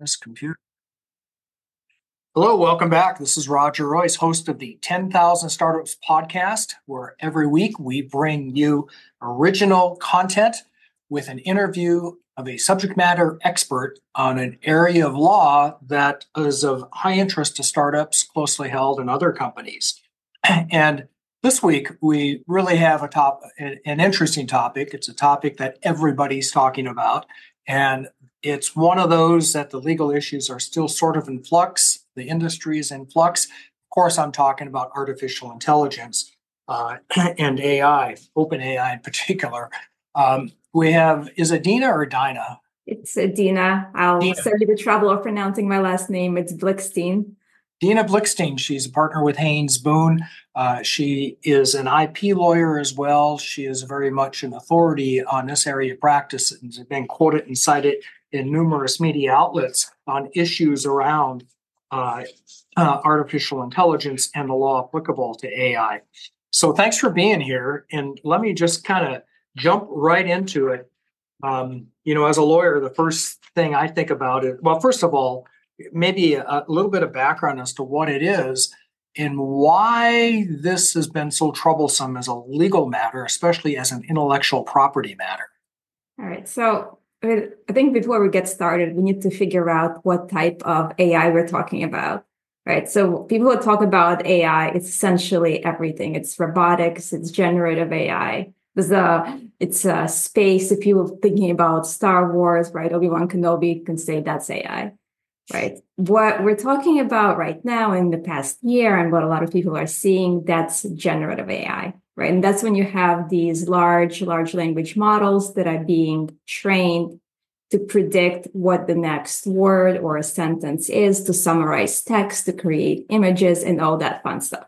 This computer. Hello, welcome back. This is Roger Royse, host of the 10,000 Startups podcast, where every week we bring you original content with an interview of a subject matter expert on an area of law that is of high interest to startups, closely held, and other companies. And this week we really have a top an interesting topic. It's a topic that everybody's talking about, and it's one of those that the legal issues are still sort of in flux. The industry is in flux. Of course, I'm talking about artificial intelligence uh, and AI, OpenAI in particular. Um, we have, is it Dina or Dinah? It's uh, Dina. I'll Dina. save you the trouble of pronouncing my last name. It's Blikshteyn. Dina Blikshteyn. She's a partner with Haynes Boone. Uh, she is an IP lawyer as well. She is very much an authority on this area of practice and has been quoted and cited in numerous media outlets on issues around uh, uh, artificial intelligence and the law applicable to AI. So thanks for being here. And let me just kind of jump right into it. Um, you know, as a lawyer, the first thing I think about it, well, first of all, maybe a, a little bit of background as to what it is and why this has been so troublesome as a legal matter, especially as an intellectual property matter. All right. So I think before we get started, we need to figure out what type of AI we're talking about, right? So people who talk about AI, it's essentially everything. It's robotics, it's generative AI. There's a, it's uh, a uh, space. If you were thinking about Star Wars, right? Obi Wan Kenobi can say that's AI, right? What we're talking about right now in the past year, and what a lot of people are seeing, that's generative AI right? And that's when you have these large, large language models that are being trained to predict what the next word or a sentence is, to summarize text, to create images, and all that fun stuff.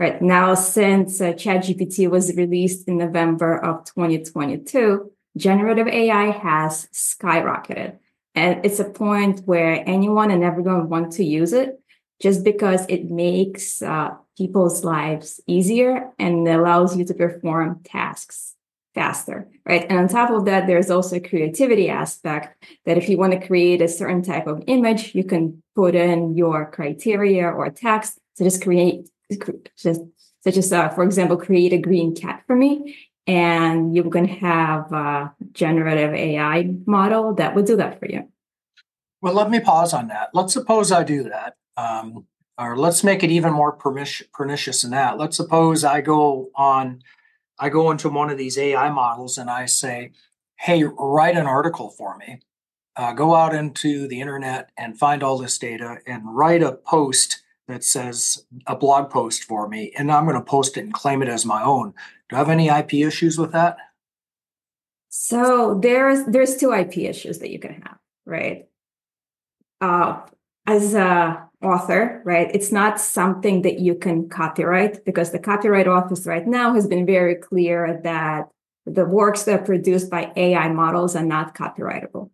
Right now, since uh, ChatGPT was released in November of 2022, generative AI has skyrocketed. And it's a point where anyone and everyone want to use it just because it makes uh, people's lives easier and allows you to perform tasks faster, right? And on top of that, there's also a creativity aspect that if you want to create a certain type of image, you can put in your criteria or text to just create, just such as, uh, for example, create a green cat for me. And going to have a generative AI model that would do that for you. Well, let me pause on that. Let's suppose I do that. Um, or let's make it even more pernicious than that. Let's suppose I go on, I go into one of these AI models and I say, "Hey, write an article for me." Uh, go out into the internet and find all this data and write a post that says a blog post for me, and I'm going to post it and claim it as my own. Do I have any IP issues with that? So there's there's two IP issues that you can have, right? Uh, as a author, right? It's not something that you can copyright because the copyright office right now has been very clear that the works that are produced by AI models are not copyrightable,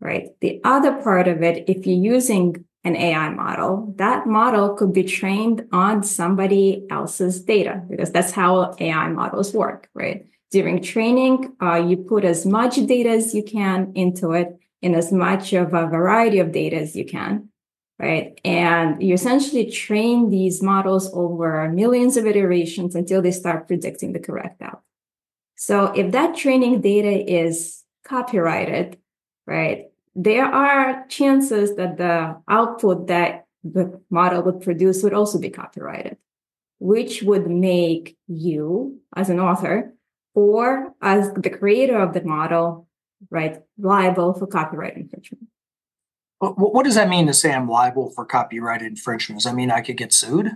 right? The other part of it, if you're using an AI model, that model could be trained on somebody else's data because that's how AI models work, right? During training, uh, you put as much data as you can into it in as much of a variety of data as you can right? And you essentially train these models over millions of iterations until they start predicting the correct outcome. So if that training data is copyrighted, right, there are chances that the output that the model would produce would also be copyrighted, which would make you as an author or as the creator of the model, right, liable for copyright infringement. What does that mean to say I'm liable for copyright infringement? Does that mean I could get sued?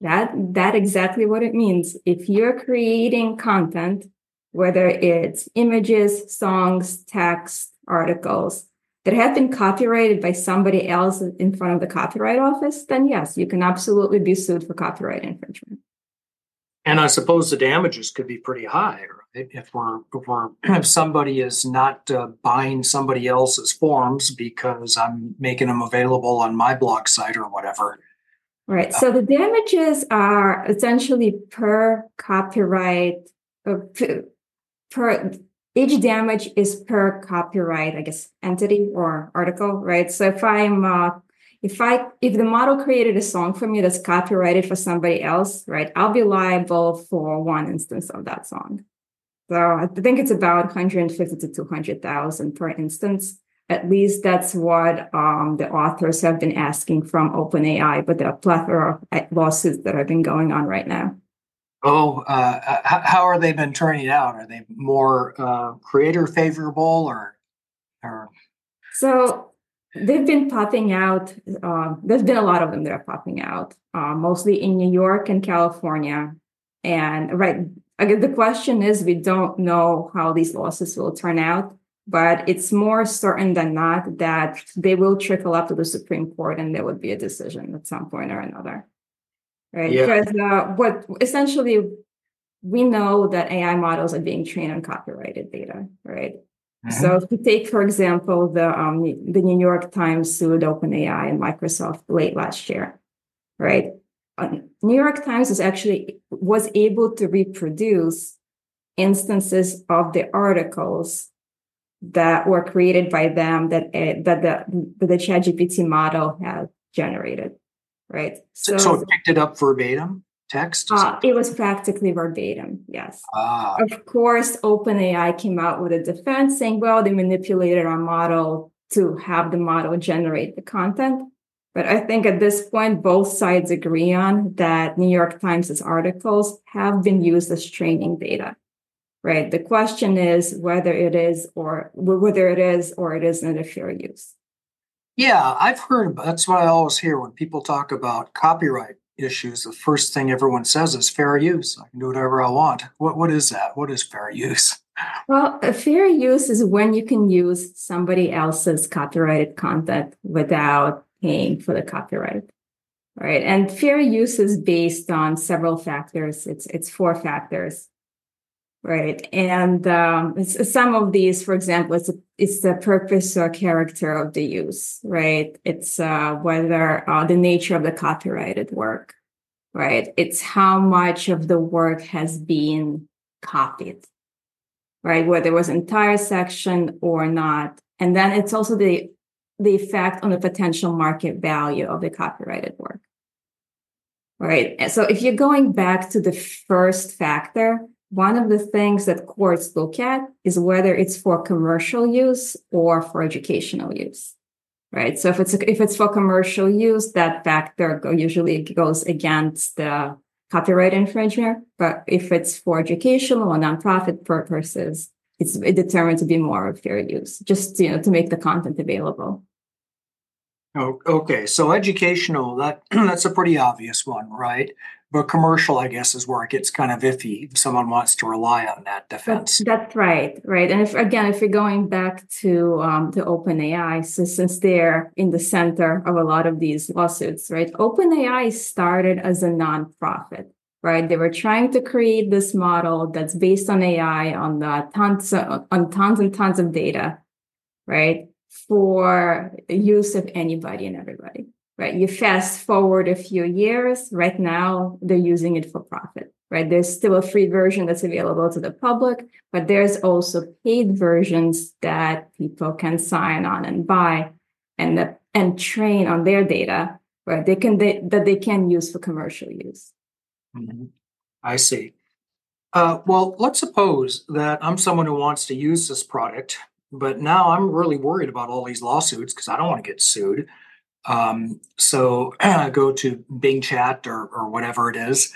That that exactly what it means. If you're creating content, whether it's images, songs, text, articles that have been copyrighted by somebody else in front of the copyright office, then yes, you can absolutely be sued for copyright infringement. And I suppose the damages could be pretty high, if we're if we're if somebody is not uh, buying somebody else's forms because I'm making them available on my blog site or whatever. Right. So the damages are essentially per copyright uh, per age damage is per copyright, I guess, entity or article, right? So if I'm uh, if I if the model created a song for me that's copyrighted for somebody else, right, I'll be liable for one instance of that song. So I think it's about 150 to 200,000 per instance. At least that's what um, the authors have been asking from OpenAI, but there are a plethora of uh, lawsuits that have been going on right now. Oh, uh, how are they been turning out? Are they more uh, creator favorable or, or? So they've been popping out. Uh, there's been a lot of them that are popping out, uh, mostly in New York and California. And right, again, the question is, we don't know how these losses will turn out, but it's more certain than not that they will trickle up to the Supreme Court, and there would be a decision at some point or another right? Yeah. Because uh, what essentially we know that AI models are being trained on copyrighted data, right? Mm-hmm. So if you take, for example, the um, the New York Times sued OpenAI and Microsoft late last year, right? Uh, New York Times is actually was able to reproduce instances of the articles that were created by them that uh, that the that the ChatGPT model had generated right? So, so it picked it up verbatim text? Uh, it was practically verbatim, yes. Ah. Of course, OpenAI came out with a defense saying, well, they manipulated our model to have the model generate the content. But I think at this point, both sides agree on that New York Times' articles have been used as training data, right? The question is whether it is or whether it is or it isn't a fair use. Yeah, I've heard that's what I always hear when people talk about copyright issues. The first thing everyone says is fair use. I can do whatever I want. What what is that? What is fair use? Well, a fair use is when you can use somebody else's copyrighted content without paying for the copyright. Right. And fair use is based on several factors. It's it's four factors. Right. And um, some of these, for example, it's, a, it's the purpose or character of the use, right? It's uh, whether uh, the nature of the copyrighted work, right? It's how much of the work has been copied, right? Whether it was entire section or not. And then it's also the, the effect on the potential market value of the copyrighted work, right? So if you're going back to the first factor, one of the things that courts look at is whether it's for commercial use or for educational use. Right? So if it's if it's for commercial use that factor usually goes against the copyright infringer. But if it's for educational or nonprofit purposes it's determined to be more of fair use just you know to make the content available oh, okay so educational that that's a pretty obvious one right but commercial, I guess, is where it gets kind of iffy if someone wants to rely on that defense. That's, that's right, right. And if again, if you're going back to um, to OpenAI, so since they're in the center of a lot of these lawsuits, right? OpenAI started as a nonprofit, right? They were trying to create this model that's based on AI on the tons of, on tons and tons of data, right? For use of anybody and everybody right? You fast forward a few years, right now they're using it for profit, right? There's still a free version that's available to the public, but there's also paid versions that people can sign on and buy and that, and train on their data, right? They can they, that they can use for commercial use. Mm-hmm. I see. Uh, well, let's suppose that I'm someone who wants to use this product, but now I'm really worried about all these lawsuits because I don't want to get sued. Um, so I go to Bing Chat or, or whatever it is.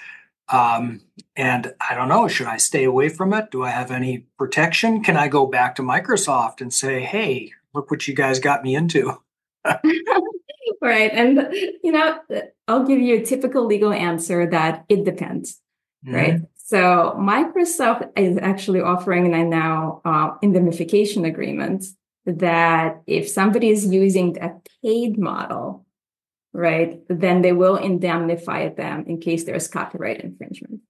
Um, and I don't know, should I stay away from it? Do I have any protection? Can I go back to Microsoft and say, hey, look what you guys got me into? right. And, you know, I'll give you a typical legal answer that it depends, mm-hmm. right? So Microsoft is actually offering now uh, indemnification agreements that if somebody is using a paid model, right, then they will indemnify them in case there's copyright infringement.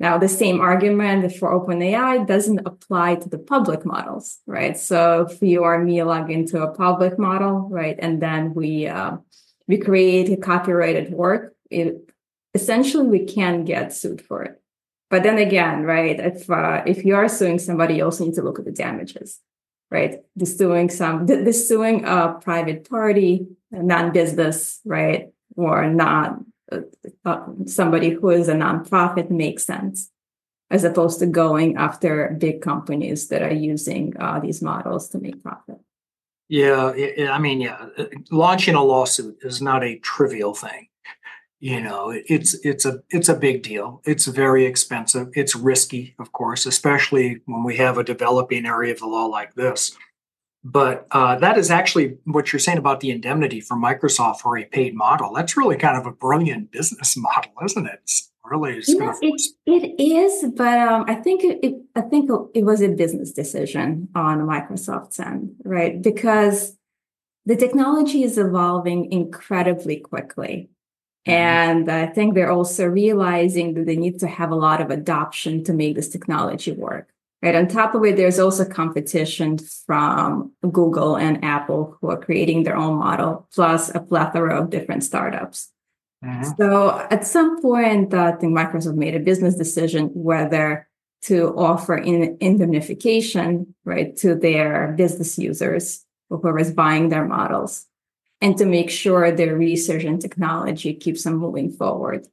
Now, the same argument for OpenAI doesn't apply to the public models, right? So if you or me log into a public model, right, and then we uh, we create a copyrighted work, it, essentially we can get sued for it, But then again, right? If uh, if you are suing somebody, you also need to look at the damages, right? The suing some, the, suing a private party, non-business, right, or not uh, uh, somebody who is a nonprofit makes sense, as opposed to going after big companies that are using uh, these models to make profit. Yeah, I mean, yeah, launching a lawsuit is not a trivial thing you know it's it's a it's a big deal. It's very expensive. It's risky of course especially when we have a developing area of the law like this. But uh, that is actually what you're saying about the indemnity for microsoft for a paid model. That's really kind of a brilliant business model isn't it? It's really yeah, it, it is but um, i think it, it i think it was a business decision on microsoft's end right? Because the technology is evolving incredibly quickly. And I think they're also realizing that they need to have a lot of adoption to make this technology work. Right. On top of it, there's also competition from Google and Apple who are creating their own model, plus a plethora of different startups. Mm-hmm. So at some point, I think Microsoft made a business decision whether to offer in indemnification, right, to their business users, whoever is buying their models and to make sure their research and technology keeps them moving forward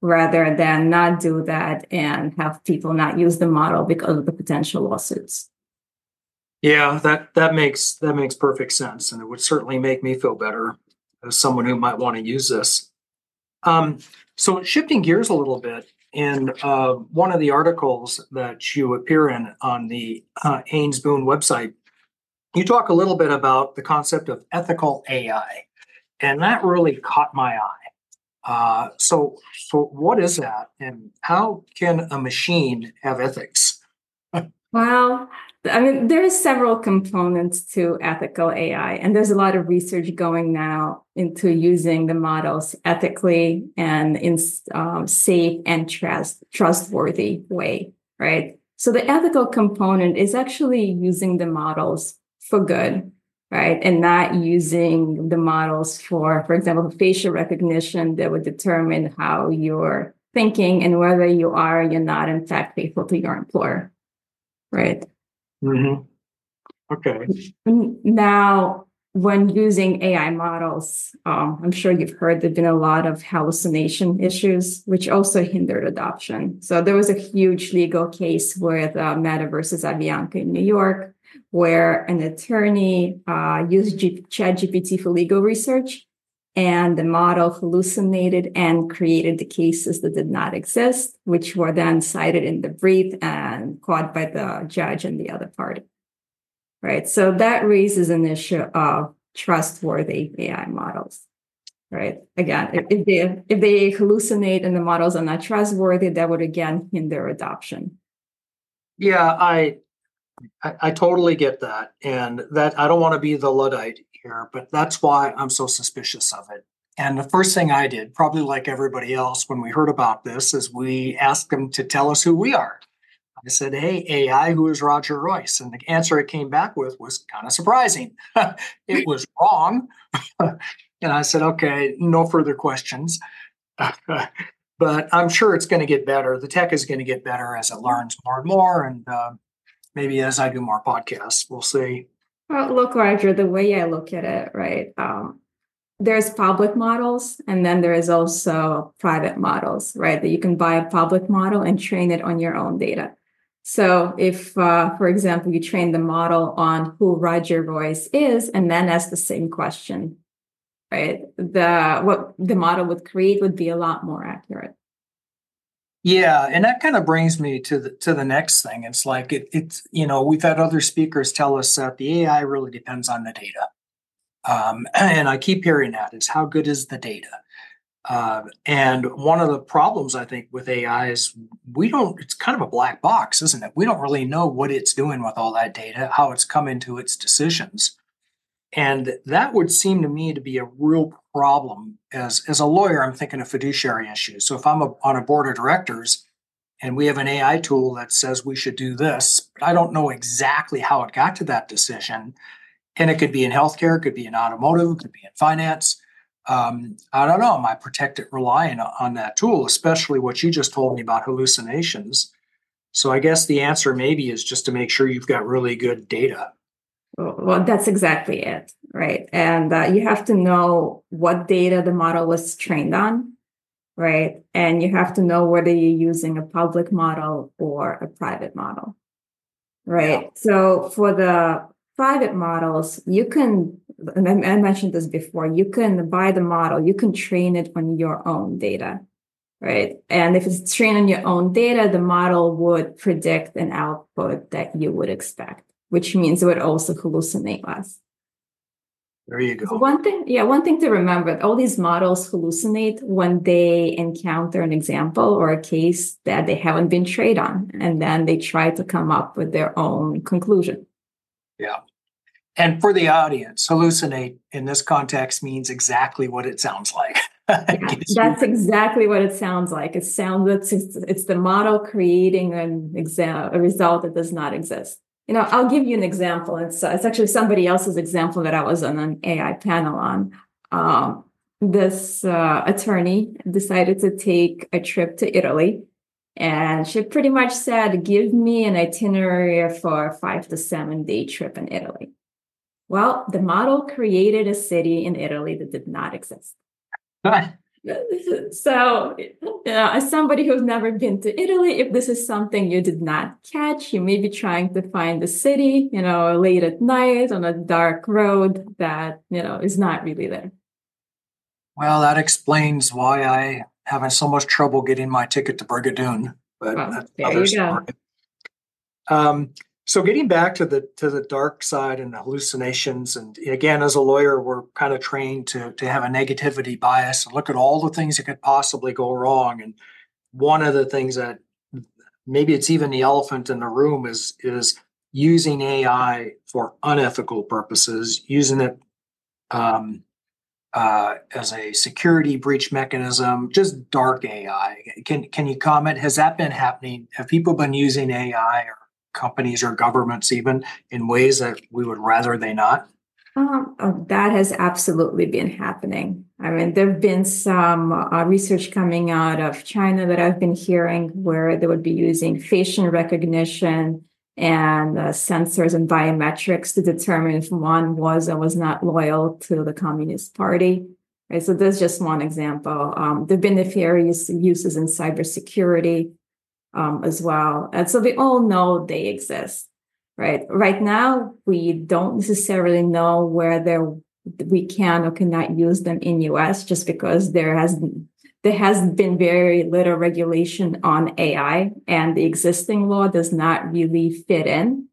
rather than not do that and have people not use the model because of the potential lawsuits. Yeah, that that makes that makes perfect sense, and it would certainly make me feel better as someone who might want to use this. Um, so, shifting gears a little bit, in uh, one of the articles that you appear in on the uh, Haynes Boone website, you talk a little bit about the concept of ethical AI, and that really caught my eye. Uh, so, so what is that, and how can a machine have ethics? well, I mean, there are several components to ethical AI, and there's a lot of research going now into using the models ethically and in um, safe and trust trustworthy way, right? So the ethical component is actually using the models for good, right? And not using the models for, for example, facial recognition that would determine how you're thinking and whether you are or you're not, in fact, faithful to your employer, right? Mm-hmm. Okay. Now, when using AI models, um, I'm sure you've heard there've been a lot of hallucination issues, which also hindered adoption. So there was a huge legal case with uh, Mata versus Avianca in New York, where an attorney uh, used G- ChatGPT for legal research, and the model hallucinated and created the cases that did not exist, which were then cited in the brief and caught by the judge and the other party. Right. So that raises an issue of trustworthy AI models. Right. Again, if, they if they hallucinate and the models are not trustworthy, that would again hinder adoption. Yeah, I I, I totally get that. And that I don't want to be the Luddite here, but that's why I'm so suspicious of it. And the first thing I did, probably like everybody else, when we heard about this, is we asked them to tell us who we are. I said, Hey, AI, who is Roger Royse? And the answer it came back with was kind of surprising. it was wrong. and I said, Okay, no further questions. but I'm sure it's going to get better. The tech is going to get better as it learns more and more. And uh, maybe as I do more podcasts, we'll see. Well, look, Roger, the way I look at it, right? Um, there's public models, and then there is also private models, right? That you can buy a public model and train it on your own data. So, if, uh, for example, you train the model on who Roger Royse is, and then ask the same question, right? The what the model would create would be a lot more accurate. Yeah, and that kind of brings me to the to the next thing. It's like it, it's you know we've had other speakers tell us that the AI really depends on the data, um, and I keep hearing that is how good is the data. Uh, and one of the problems I think with AI is we don't. It's kind of a black box, isn't it? We don't really know what it's doing with all that data, how it's coming to its decisions. And that would seem to me to be a real problem. As, as a lawyer, I'm thinking of fiduciary issues. So if I'm a, on a board of directors and we have an AI tool that says we should do this, but I don't know exactly how it got to that decision. And it could be in healthcare, it could be in automotive, it could be in finance. um, I don't know, am I protected relying on that tool, especially what you just told me about hallucinations? So I guess the answer maybe is just to make sure you've got really good data. Well, that's exactly it, right? And uh, you have to know what data the model was trained on, right? And you have to know whether you're using a public model or a private model, right? Yeah. So for the private models, you can, and I mentioned this before, you can buy the model, you can train it on your own data, right? And if it's trained on your own data, the model would predict an output that you would expect, which means it would also hallucinate less. There you go. So one thing, yeah, one thing to remember all these models hallucinate when they encounter an example or a case that they haven't been trained on, and then they try to come up with their own conclusion. Yeah. And for the audience, hallucinate in this context means exactly what it sounds like. yeah, that's exactly what it sounds like. It sounds it's, it's the model creating an exam, a result that does not exist. You know, I'll give you an example. It's uh, it's actually somebody else's example that I was on an AI panel on. Um, this uh, attorney decided to take a trip to Italy and she pretty much said, give me an itinerary for a five to seven day trip in Italy. Well, the model created a city in Italy that did not exist. so, you know, as somebody who's never been to Italy, if this is something you did not catch, you may be trying to find the city, you know, late at night on a dark road that, you know, is not really there. Well, that explains why I having so much trouble getting my ticket to Brigadoon. But well, that's there you go. Um, so getting back to the to the dark side and hallucinations, and again, as a lawyer, we're kind of trained to to have a negativity bias and look at all the things that could possibly go wrong. And one of the things that maybe it's even the elephant in the room is is using AI for unethical purposes, using it um, uh, as a security breach mechanism, just dark AI. Can can you comment? Has that been happening? Have people been using AI or companies or governments even in ways that we would rather they not? Um, oh, that has absolutely been happening. I mean, there have been some uh, research coming out of China that I've been hearing where they would be using facial recognition and uh, sensors and biometrics to determine if one was or was not loyal to the Communist Party. Right, so there's just one example. Um, there've been nefarious uses in cybersecurity um, as well, and so we all know they exist. Right. Right now, we don't necessarily know whether we can or cannot use them in US just because there has there has been very little regulation on AI, and the existing law does not really fit in,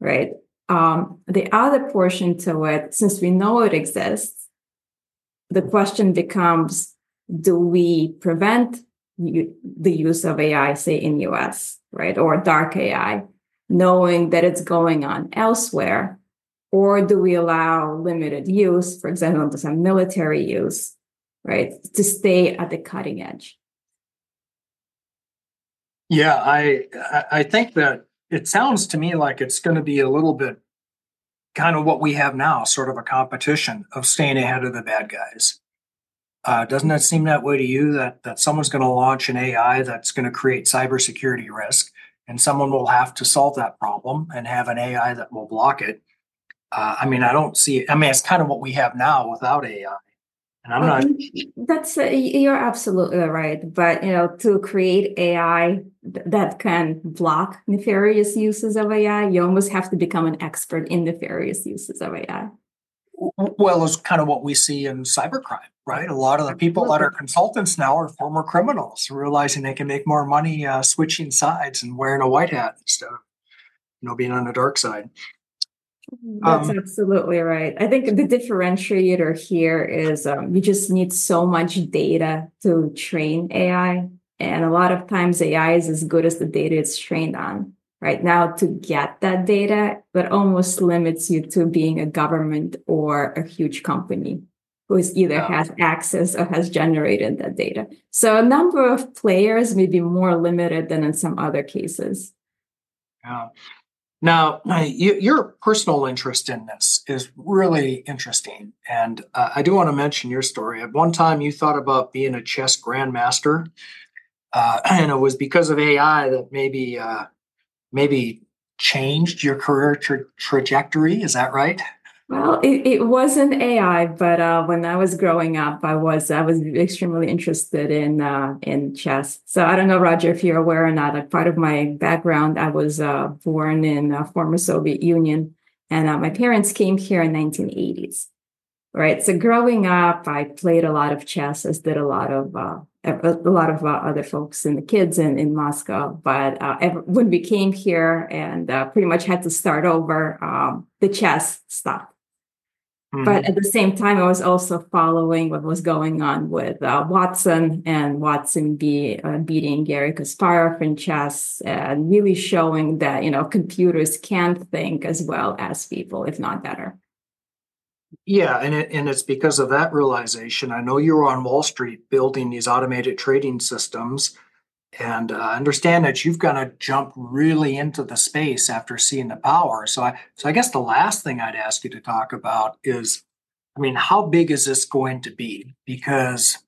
right? Um, the other portion to it, since we know it exists, the question becomes do we prevent the use of AI, say in US, right, or dark AI, knowing that it's going on elsewhere? Or do we allow limited use, for example, some military use, right? To stay at the cutting edge. Yeah, I I think that it sounds to me like it's going to be a little bit kind of what we have now, sort of a competition of staying ahead of the bad guys. Uh, doesn't that seem that way to you? That that someone's going to launch an AI that's going to create cybersecurity risk, and someone will have to solve that problem and have an AI that will block it. Uh, I mean, I don't see. I mean, it's kind of what we have now without AI. And I'm not. That's uh, you're absolutely right. But you know, to create AI that can block nefarious uses of AI, you almost have to become an expert in nefarious uses of AI. Well, it's kind of what we see in cybercrime, right? A lot of the people that are consultants now are former criminals, realizing they can make more money uh, switching sides and wearing a white hat instead of, you know, being on the dark side. That's um, absolutely right. I think the differentiator here is um, you just need so much data to train AI. And a lot of times AI is as good as the data it's trained on. Right now, to get that data, but almost limits you to being a government or a huge company who is either yeah. has access or has generated that data. So a number of players may be more limited than in some other cases. Yeah. Now, you, your personal interest in this is really interesting. And uh, I do want to mention your story. At one time, you thought about being a chess grandmaster. Uh, and it was because of AI that maybe uh, maybe changed your career tra- trajectory. Is that right? Well, it, it wasn't AI, but uh, when I was growing up, I was I was extremely interested in uh, in chess. So I don't know, Roger, if you're aware or not. Like part of my background, I was uh, born in a former Soviet Union, and uh, my parents came here in 1980s. Right. So growing up, I played a lot of chess, as did a lot of uh, a lot of uh, other folks and the kids in, in Moscow. But uh, ever, when we came here and uh, pretty much had to start over, um, the chess stopped. Mm-hmm. But at the same time, I was also following what was going on with uh, Watson and Watson be, uh, beating Gary Kasparov in chess and really showing that, you know, computers can think as well as people, if not better. Yeah, and it, and it's because of that realization. I know you were on Wall Street building these automated trading systems, and uh, understand that you've got to jump really into the space after seeing the power. So I so I guess the last thing I'd ask you to talk about is, I mean, how big is this going to be? Because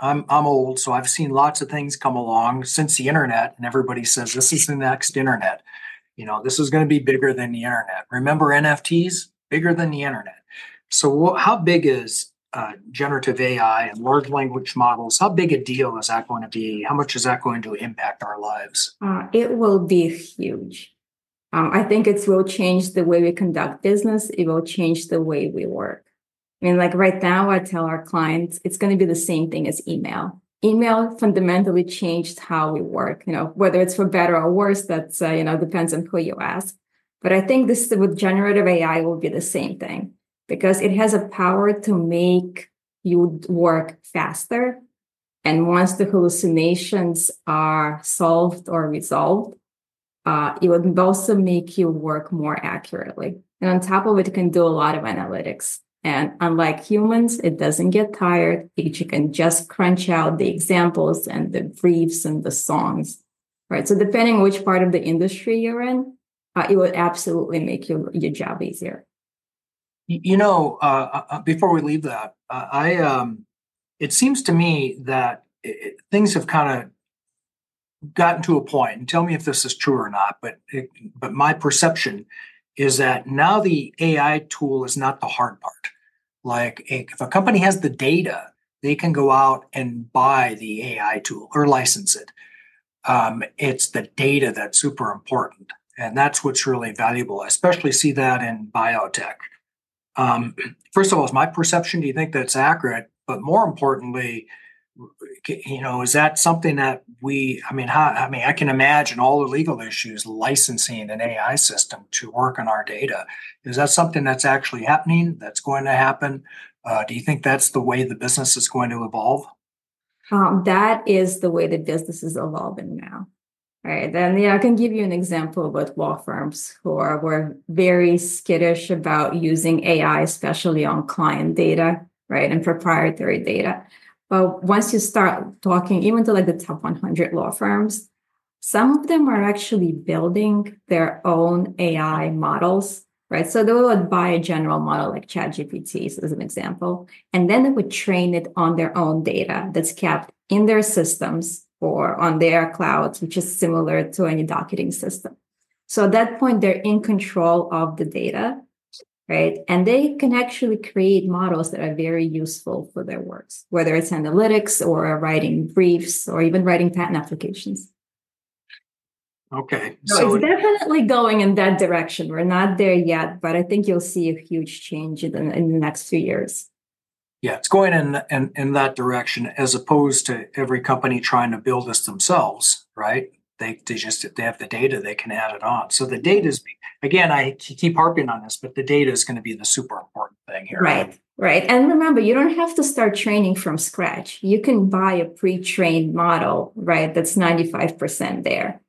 I'm I'm old, so I've seen lots of things come along since the internet, and everybody says this is the next internet. You know, this is going to be bigger than the internet. Remember NFTs? Bigger than the internet. So, how big is uh, generative AI and large language models, how big a deal is that going to be? How much is that going to impact our lives? Uh, it will be huge. Um, I think it will change the way we conduct business. It will change the way we work. I mean, like right now, I tell our clients it's going to be the same thing as email. Email fundamentally changed how we work. You know, whether it's for better or worse, that's uh, you know depends on who you ask. But I think this with generative AI will be the same thing because it has a power to make you work faster. And once the hallucinations are solved or resolved, uh, it would also make you work more accurately. And on top of it, it can do a lot of analytics. And unlike humans, it doesn't get tired. It can just crunch out the examples and the briefs and the songs, right? So depending which part of the industry you're in, uh, it would absolutely make your, your job easier. You know, uh, uh, uh, before we leave that, uh, I um, it seems to me that it, things have kind of gotten to a point. And tell me if this is true or not. But it, but my perception is that now the AI tool is not the hard part. Like if a company has the data, they can go out and buy the AI tool or license it. Um, it's the data that's super important, and that's what's really valuable. I especially see that in biotech um, first of all, is my perception? Do you think that's accurate? But more importantly, you know, is that something that we? I mean, how, I mean, I can imagine all the legal issues licensing an AI system to work on our data. Is that something that's actually happening? That's going to happen? Uh, do you think that's the way the business is going to evolve? Um, that is the way the business is evolving now. Right. Then yeah, I can give you an example with law firms who are were very skittish about using AI, especially on client data, right, and proprietary data. But once you start talking, even to like the top 100 law firms, some of them are actually building their own AI models, right? So they would buy a general model like ChatGPT, as an example, and then they would train it on their own data that's kept in their systems or on their clouds, which is similar to any docketing system. So at that point, they're in control of the data, right? And they can actually create models that are very useful for their works, whether it's analytics or writing briefs or even writing patent applications. Okay. So, so it's definitely going in that direction. We're not there yet, but I think you'll see a huge change in the, in the next few years yeah, it's going in, in in that direction as opposed to every company trying to build this themselves, right? They they just they have the data, they can add it on. So the data is again, I keep harping on this, but the data is going to be the super important thing here. Right. Right. And remember, you don't have to start training from scratch. You can buy a pre-trained model, right? That's 95% there.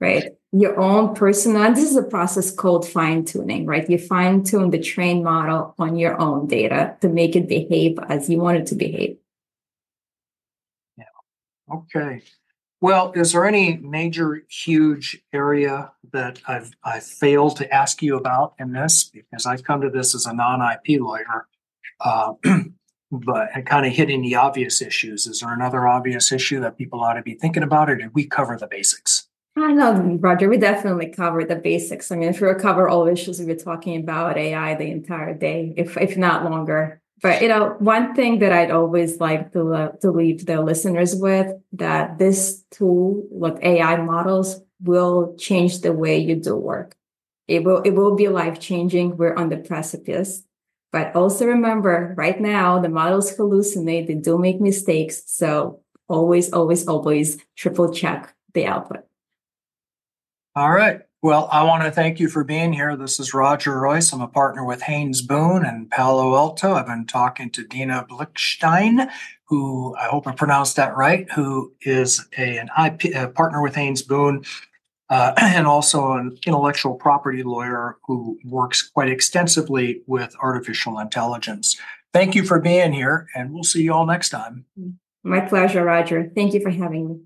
Right your own personal this is a process called fine tuning right you fine tune the trained model on your own data to make it behave as you want it to behave yeah okay Well, is there any major, huge area that I've, I failed to ask you about in this? Because i've come to this as a non-IP lawyer. Uh, but kind of hitting the obvious issues. Is there another obvious issue that people ought to be thinking about, or did we cover the basics? I know, Roger, we definitely covered the basics. I mean, if we cover all issues, we are talking about AI the entire day, if if not longer. But you know, one thing that I'd always like to uh, to leave the listeners with that this tool, with AI models, will change the way you do work. It will it will be life changing. We're on the precipice. But also remember, right now the models hallucinate. They do make mistakes. So always, always, always triple check the output. All right. Well, I want to thank you for being here. This is Roger Royse. I'm a partner with Haynes Boone and Palo Alto. I've been talking to Dina Blikshteyn, who I hope I pronounced that right, who is a, an IP a partner with Haynes Boone uh, and also an intellectual property lawyer who works quite extensively with artificial intelligence. Thank you for being here, and we'll see you all next time. My pleasure, Roger. Thank you for having me.